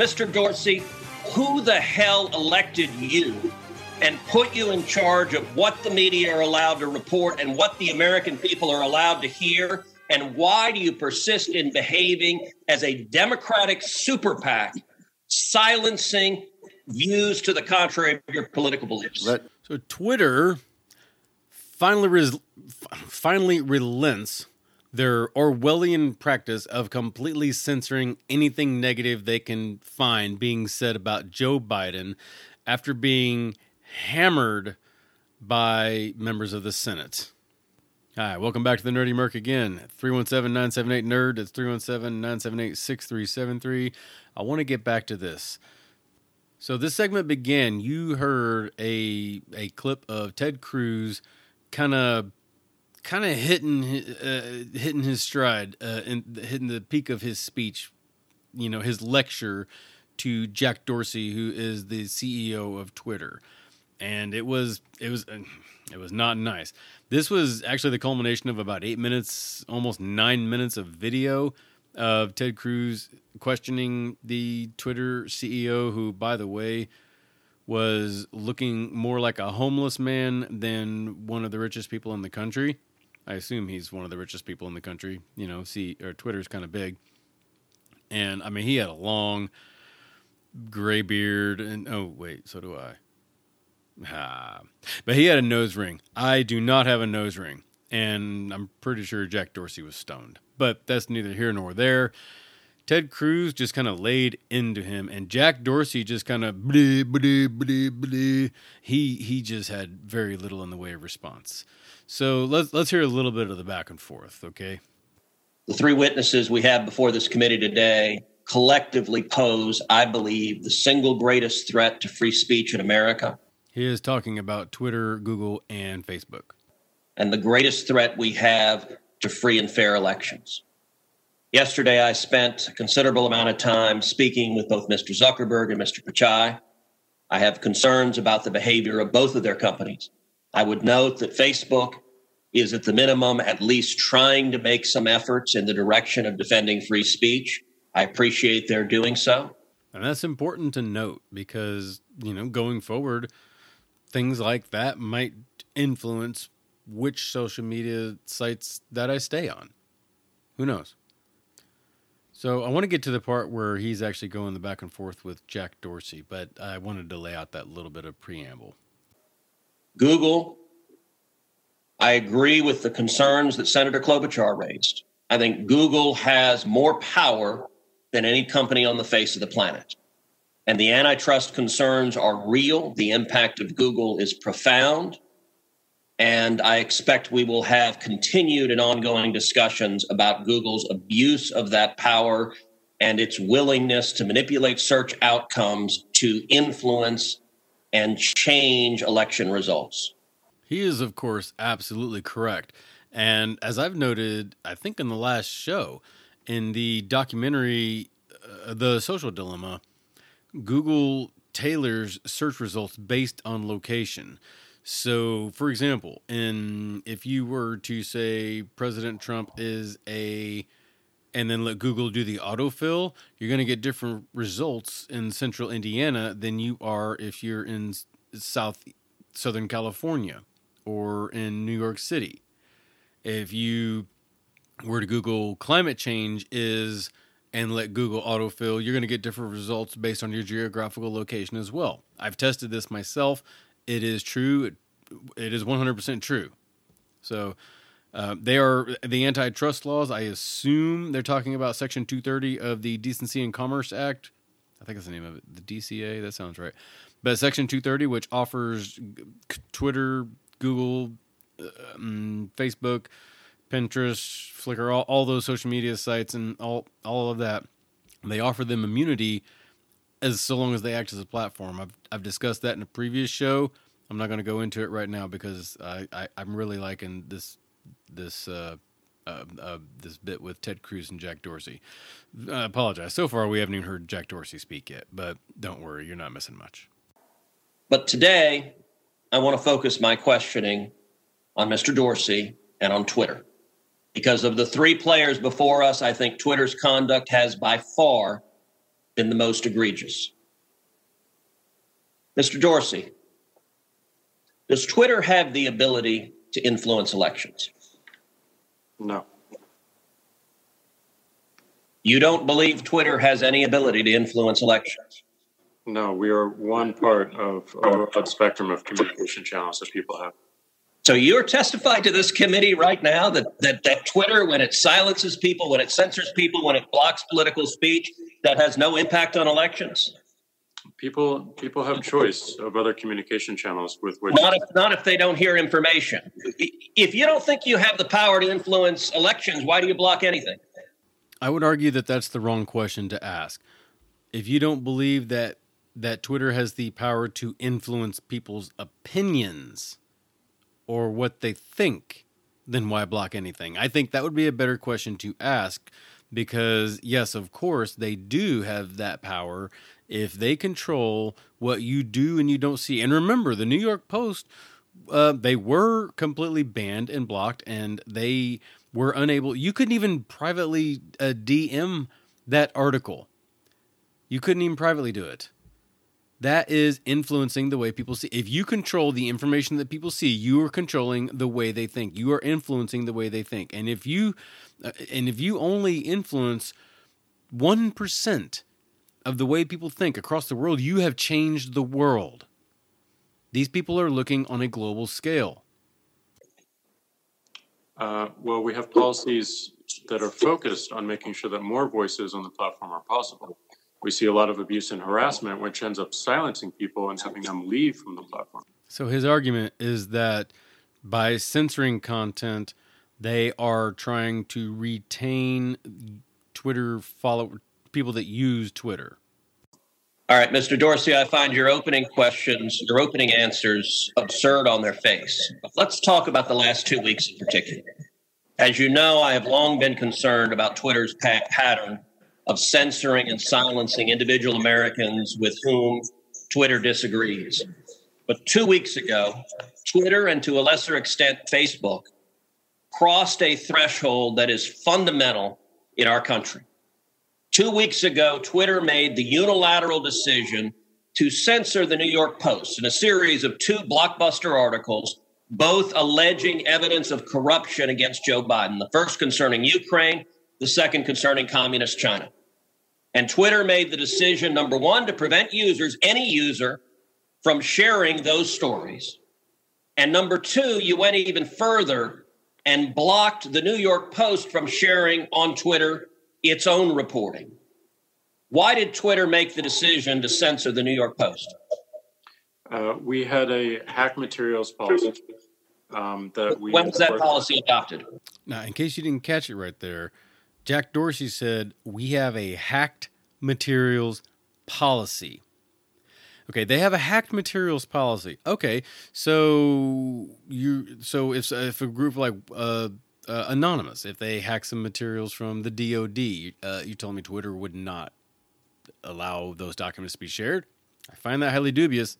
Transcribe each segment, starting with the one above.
Mr. Dorsey, who the hell elected you and put you in charge of what the media are allowed to report and what the American people are allowed to hear? And why do you persist in behaving as a Democratic super PAC, silencing views to the contrary of your political beliefs? So Twitter finally res- finally relents their Orwellian practice of completely censoring anything negative they can find being said about Joe Biden after being hammered by members of the Senate. Hi, welcome back to the Nerdy Merc again. 317 978 Nerd. That's 317 978 6373. I want to get back to this. So, this segment began. You heard a, a clip of Ted Cruz kind of kind of hitting uh, hitting his stride uh, and hitting the peak of his speech, you know, his lecture to Jack Dorsey, who is the CEO of Twitter, and it was it was uh, it was not nice. This was actually the culmination of about eight minutes, almost nine minutes of video of Ted Cruz questioning the Twitter CEO, who, by the way, was looking more like a homeless man than one of the richest people in the country. I assume he's one of the richest people in the country. You know, see, or Twitter's kind of big. And I mean, he had a long gray beard, and oh wait, so do I. Ah. But he had a nose ring. I do not have a nose ring, and I'm pretty sure Jack Dorsey was stoned. But that's neither here nor there. Ted Cruz just kind of laid into him, and Jack Dorsey just kind of bleh, bleh, bleh, bleh. he he just had very little in the way of response. So let's let's hear a little bit of the back and forth, okay? The three witnesses we have before this committee today collectively pose, I believe, the single greatest threat to free speech in America. He is talking about Twitter, Google, and Facebook. And the greatest threat we have to free and fair elections. Yesterday, I spent a considerable amount of time speaking with both Mr. Zuckerberg and Mr. Pichai. I have concerns about the behavior of both of their companies. I would note that Facebook is at the minimum at least trying to make some efforts in the direction of defending free speech. I appreciate their doing so. And that's important to note because, you know, going forward, things like that might influence which social media sites that I stay on. Who knows? So I want to get to the part where he's actually going the back and forth with Jack Dorsey, but I wanted to lay out that little bit of preamble. Google, I agree with the concerns that Senator Klobuchar raised. I think Google has more power than any company on the face of the planet. And the antitrust concerns are real. The impact of Google is profound. And I expect we will have continued and ongoing discussions about Google's abuse of that power and its willingness to manipulate search outcomes to influence and change election results. He is, of course, absolutely correct. And as I've noted, I think in the last show, in the documentary, uh, The Social Dilemma, Google tailors search results based on location. So, for example, in if you were to say President Trump is a and then let Google do the autofill, you're going to get different results in central Indiana than you are if you're in South Southern California or in New York City. If you were to Google climate change is and let Google autofill, you're going to get different results based on your geographical location as well. I've tested this myself it is true. It, is 100% true. So uh, they are the antitrust laws. I assume they're talking about Section 230 of the Decency and Commerce Act. I think that's the name of it. The DCA. That sounds right. But Section 230, which offers Twitter, Google, um, Facebook, Pinterest, Flickr, all, all those social media sites, and all all of that, they offer them immunity as so long as they act as a platform. I've I've discussed that in a previous show. I'm not going to go into it right now because I, I am really liking this this uh, uh, uh, this bit with Ted Cruz and Jack Dorsey. I apologize. So far, we haven't even heard Jack Dorsey speak yet, but don't worry, you're not missing much. But today, I want to focus my questioning on Mr. Dorsey and on Twitter. Because of the three players before us, I think Twitter's conduct has by far been the most egregious. Mr. Dorsey, does Twitter have the ability to influence elections? No. You don't believe Twitter has any ability to influence elections? No, we are one part of a broad spectrum of communication channels that people have. So you're testifying to this committee right now that, that that Twitter, when it silences people, when it censors people, when it blocks political speech, that has no impact on elections? People people have choice of other communication channels with which Not if not if they don't hear information. If you don't think you have the power to influence elections, why do you block anything? I would argue that that's the wrong question to ask. If you don't believe that that Twitter has the power to influence people's opinions or what they think, then why block anything? I think that would be a better question to ask because yes, of course, they do have that power if they control what you do and you don't see. And remember, the New York Post, uh, they were completely banned and blocked, and they were unable. You couldn't even privately uh, DM that article. You couldn't even privately do it. That is influencing the way people see. If you control the information that people see, you are controlling the way they think. You are influencing the way they think. And if you, uh, and if you only influence one percent of the way people think across the world, you have changed the world. These people are looking on a global scale. Uh, well, we have policies that are focused on making sure that more voices on the platform are possible. We see a lot of abuse and harassment, which ends up silencing people and having them leave from the platform. So his argument is that by censoring content, they are trying to retain Twitter follow people that use Twitter. All right, Mr. Dorsey, I find your opening questions, your opening answers absurd on their face. Let's talk about the last two weeks in particular. As you know, I have long been concerned about Twitter's pa- pattern of censoring and silencing individual Americans with whom Twitter disagrees. But two weeks ago, Twitter and to a lesser extent, Facebook crossed a threshold that is fundamental in our country. Two weeks ago, Twitter made the unilateral decision to censor the New York Post in a series of two blockbuster articles, both alleging evidence of corruption against Joe Biden. The first concerning Ukraine, the second concerning communist China. And Twitter made the decision number one, to prevent users, any user, from sharing those stories. And number two, you went even further and blocked the New York Post from sharing on Twitter its own reporting. Why did Twitter make the decision to censor the New York Post? Uh, we had a hack materials policy um, that we. When was that policy adopted? Now, in case you didn't catch it right there, Jack Dorsey said we have a hacked materials policy. Okay, they have a hacked materials policy. Okay, so you so if if a group like uh, uh, anonymous, if they hack some materials from the DoD, uh, you told me Twitter would not allow those documents to be shared. I find that highly dubious,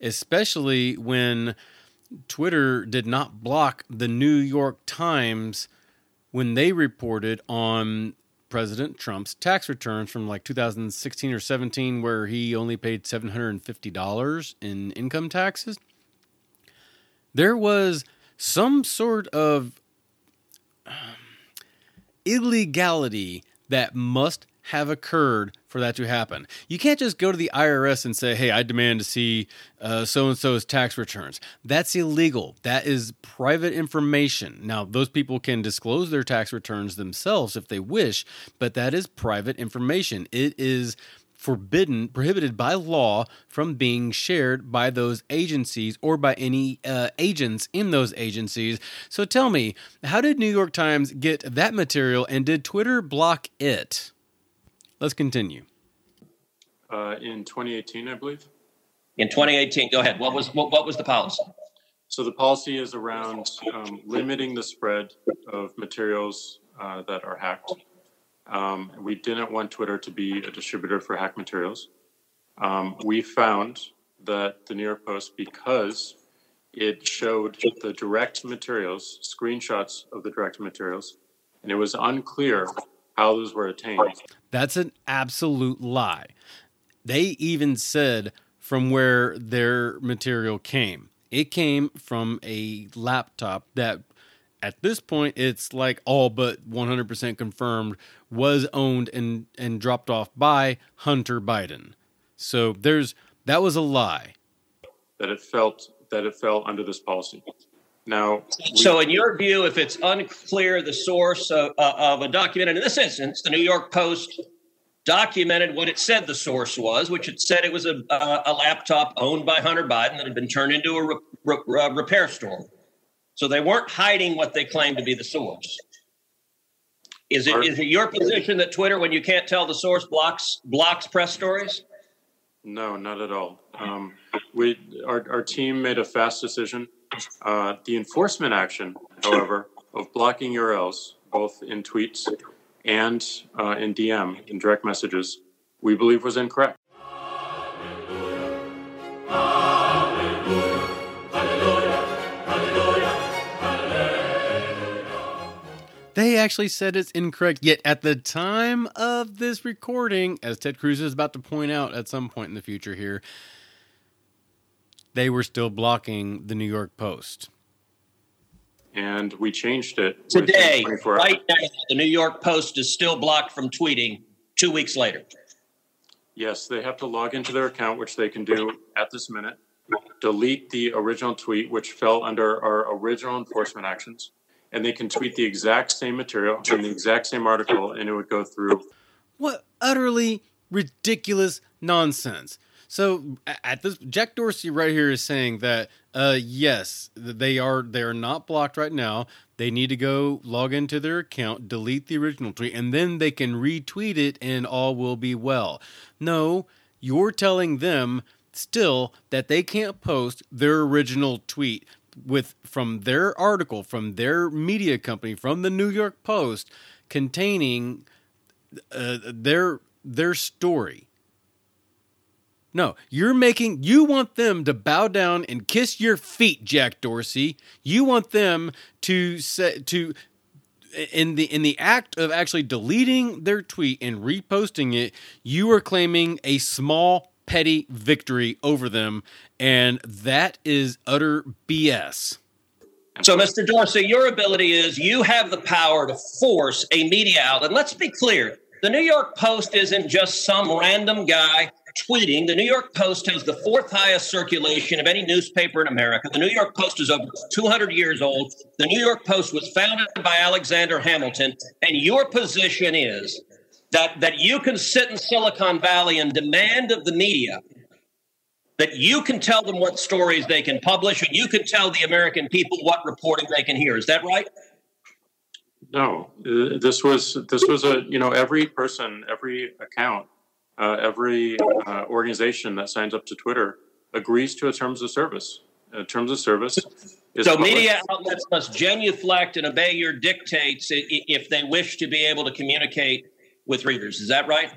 especially when Twitter did not block the New York Times when they reported on President Trump's tax returns from like 2016 or 17, where he only paid $750 in income taxes. There was some sort of um, illegality that must have occurred for that to happen. You can't just go to the IRS and say, hey, I demand to see so and so's tax returns. That's illegal. That is private information. Now, those people can disclose their tax returns themselves if they wish, but that is private information. It is forbidden, prohibited by law from being shared by those agencies or by any uh, agents in those agencies. So tell me, how did New York Times get that material and did Twitter block it? Let's continue. Uh, in 2018, I believe. In 2018, go ahead. What was what, what was the policy? So the policy is around um, limiting the spread of materials uh, that are hacked. Um, we didn't want Twitter to be a distributor for hacked materials. Um, we found that the New York Post, because it showed the direct materials, screenshots of the direct materials, and it was unclear how those were attained. That's an absolute lie. They even said from where their material came. It came from a laptop that at this point it's like all but 100% confirmed was owned and and dropped off by Hunter Biden. So there's that was a lie. That it felt that it fell under this policy. Now, we, so in your view, if it's unclear the source of, uh, of a document, and in this instance, the New York Post documented what it said the source was, which it said it was a, a laptop owned by Hunter Biden that had been turned into a re- re- repair store. So they weren't hiding what they claimed to be the source. Is it is it your position that Twitter, when you can't tell the source, blocks blocks press stories? No, not at all. Um, we our our team made a fast decision. Uh, the enforcement action, however, of blocking URLs both in tweets and uh, in DM in direct messages, we believe was incorrect. They actually said it's incorrect. Yet at the time of this recording, as Ted Cruz is about to point out at some point in the future here, they were still blocking the New York Post. And we changed it today. Right now, the New York Post is still blocked from tweeting two weeks later. Yes, they have to log into their account, which they can do at this minute, delete the original tweet, which fell under our original enforcement actions and they can tweet the exact same material in the exact same article and it would go through. What utterly ridiculous nonsense. So at this Jack Dorsey right here is saying that uh yes, they are they are not blocked right now. They need to go log into their account, delete the original tweet, and then they can retweet it and all will be well. No, you're telling them still that they can't post their original tweet with from their article from their media company from the New York Post containing uh, their their story. No, you're making you want them to bow down and kiss your feet, Jack Dorsey. You want them to say to in the in the act of actually deleting their tweet and reposting it, you are claiming a small petty victory over them, and that is utter BS. So, Mr. Dorsey, your ability is you have the power to force a media outlet. Let's be clear the New York Post isn't just some random guy tweeting. The New York Post has the fourth highest circulation of any newspaper in America. The New York Post is over 200 years old. The New York Post was founded by Alexander Hamilton. And your position is that, that you can sit in Silicon Valley and demand of the media that you can tell them what stories they can publish and you can tell the American people what reporting they can hear. Is that right? No, uh, this was this was a you know every person, every account, uh, every uh, organization that signs up to Twitter agrees to a terms of service. Uh, terms of service. so published. media outlets must genuflect and obey your dictates if they wish to be able to communicate with readers. Is that right?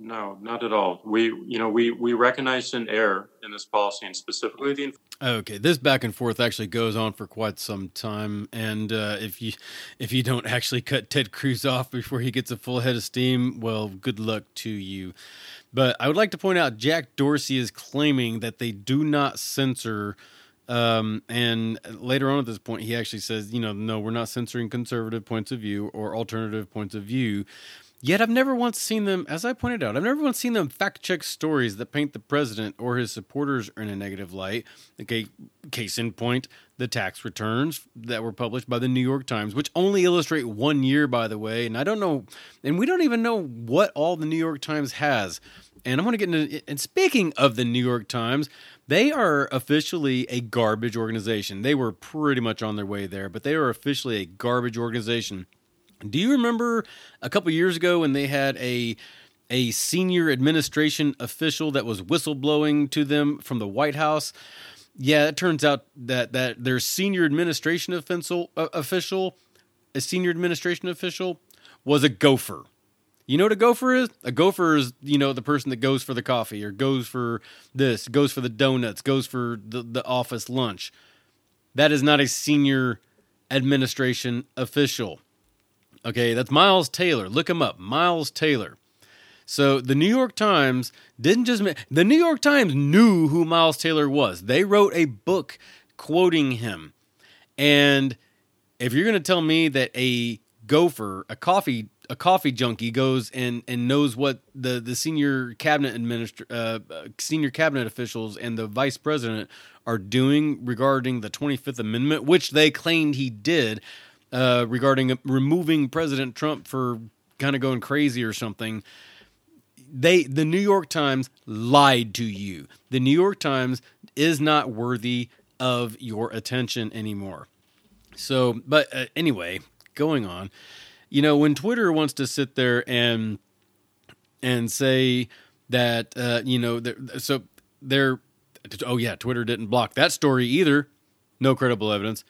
No, not at all. We, you know, we we recognize an error in this policy, and specifically the. Okay, this back and forth actually goes on for quite some time, and uh, if you if you don't actually cut Ted Cruz off before he gets a full head of steam, well, good luck to you. But I would like to point out Jack Dorsey is claiming that they do not censor. Um, and later on at this point, he actually says, you know, no, we're not censoring conservative points of view or alternative points of view. Yet I've never once seen them, as I pointed out, I've never once seen them fact check stories that paint the president or his supporters in a negative light. Okay, case in point, the tax returns that were published by the New York Times, which only illustrate one year, by the way. And I don't know, and we don't even know what all the New York Times has. And I'm going to get into, and speaking of the New York Times, they are officially a garbage organization. They were pretty much on their way there, but they are officially a garbage organization. Do you remember a couple years ago when they had a a senior administration official that was whistleblowing to them from the White House? Yeah, it turns out that that their senior administration official, uh, official, a senior administration official, was a gopher. You know what a gopher is? A gopher is, you know, the person that goes for the coffee or goes for this, goes for the donuts, goes for the, the office lunch. That is not a senior administration official. Okay, that's Miles Taylor. Look him up. Miles Taylor. So the New York Times didn't just the New York Times knew who Miles Taylor was. They wrote a book quoting him. And if you're going to tell me that a gopher, a coffee a coffee junkie goes and and knows what the the senior cabinet administr uh, senior cabinet officials and the vice president are doing regarding the 25th amendment which they claimed he did uh, regarding removing president trump for kind of going crazy or something. They the new york times lied to you. The new york times is not worthy of your attention anymore. So but uh, anyway going on you know, when Twitter wants to sit there and and say that uh, you know, they're, so they're oh yeah, Twitter didn't block that story either. No credible evidence.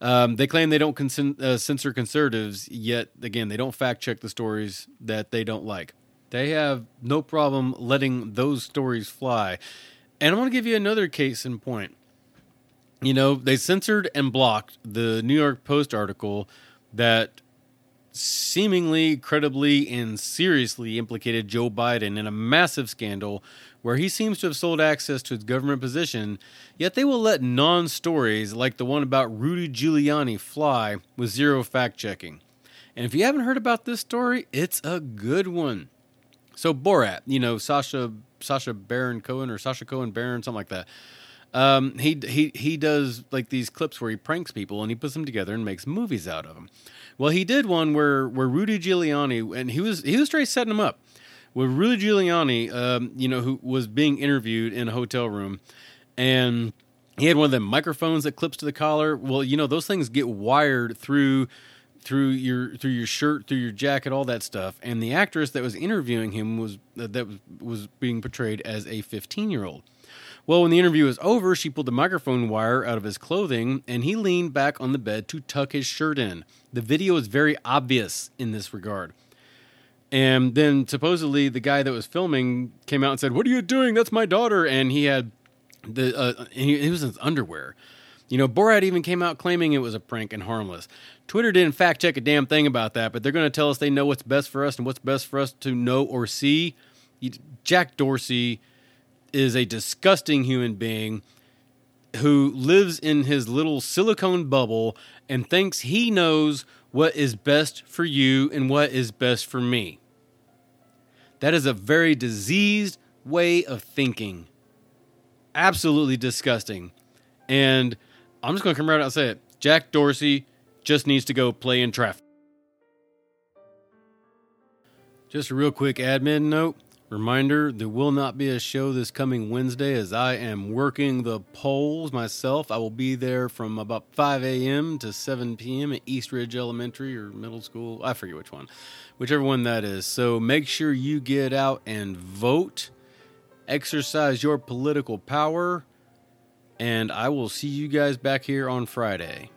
Um, they claim they don't consen- uh, censor conservatives, yet again, they don't fact check the stories that they don't like. They have no problem letting those stories fly. And I want to give you another case in point. You know, they censored and blocked the New York Post article that seemingly, credibly, and seriously implicated Joe Biden in a massive scandal where he seems to have sold access to his government position, yet they will let non stories like the one about Rudy Giuliani fly with zero fact checking. And if you haven't heard about this story, it's a good one. So Borat, you know, Sasha Sacha Baron Cohen or Sasha Cohen Baron, something like that. Um, he he he does like these clips where he pranks people and he puts them together and makes movies out of them. Well, he did one where where Rudy Giuliani and he was he was straight setting him up. With Rudy Giuliani, um, you know, who was being interviewed in a hotel room, and he had one of them microphones that clips to the collar. Well, you know, those things get wired through through your through your shirt, through your jacket, all that stuff. And the actress that was interviewing him was that was, was being portrayed as a 15 year old. Well, when the interview was over, she pulled the microphone wire out of his clothing and he leaned back on the bed to tuck his shirt in. The video is very obvious in this regard. And then supposedly the guy that was filming came out and said, "What are you doing? That's my daughter." And he had the uh, he, was in his underwear. You know, Borat even came out claiming it was a prank and harmless. Twitter didn't fact check a damn thing about that, but they're going to tell us they know what's best for us and what's best for us to know or see. Jack Dorsey is a disgusting human being who lives in his little silicone bubble and thinks he knows what is best for you and what is best for me. That is a very diseased way of thinking. Absolutely disgusting. And I'm just going to come right out and say it. Jack Dorsey just needs to go play in traffic. Just a real quick admin note. Reminder there will not be a show this coming Wednesday as I am working the polls myself. I will be there from about 5 a.m. to 7 p.m. at East Ridge Elementary or Middle School. I forget which one, whichever one that is. So make sure you get out and vote, exercise your political power, and I will see you guys back here on Friday.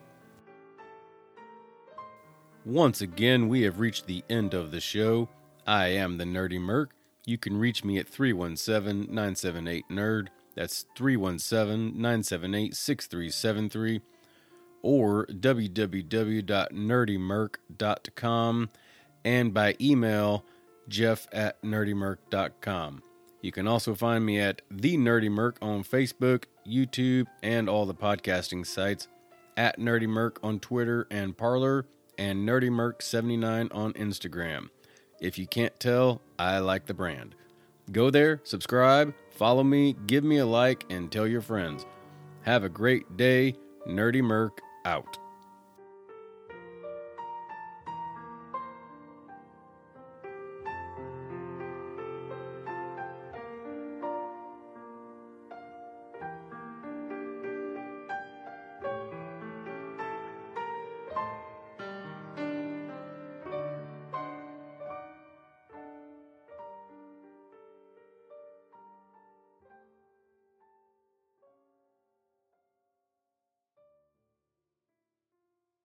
Once again, we have reached the end of the show. I am the Nerdy Merc. You can reach me at 317 978 NERD. That's 317 978 6373 or www.nerdymerc.com and by email jeff at nerdymerc.com. You can also find me at The Nerdy Merc on Facebook, YouTube, and all the podcasting sites, at Nerdy Merc on Twitter and Parler, and Nerdy Merc79 on Instagram. If you can't tell, I like the brand. Go there, subscribe, follow me, give me a like, and tell your friends. Have a great day. Nerdy Merc out.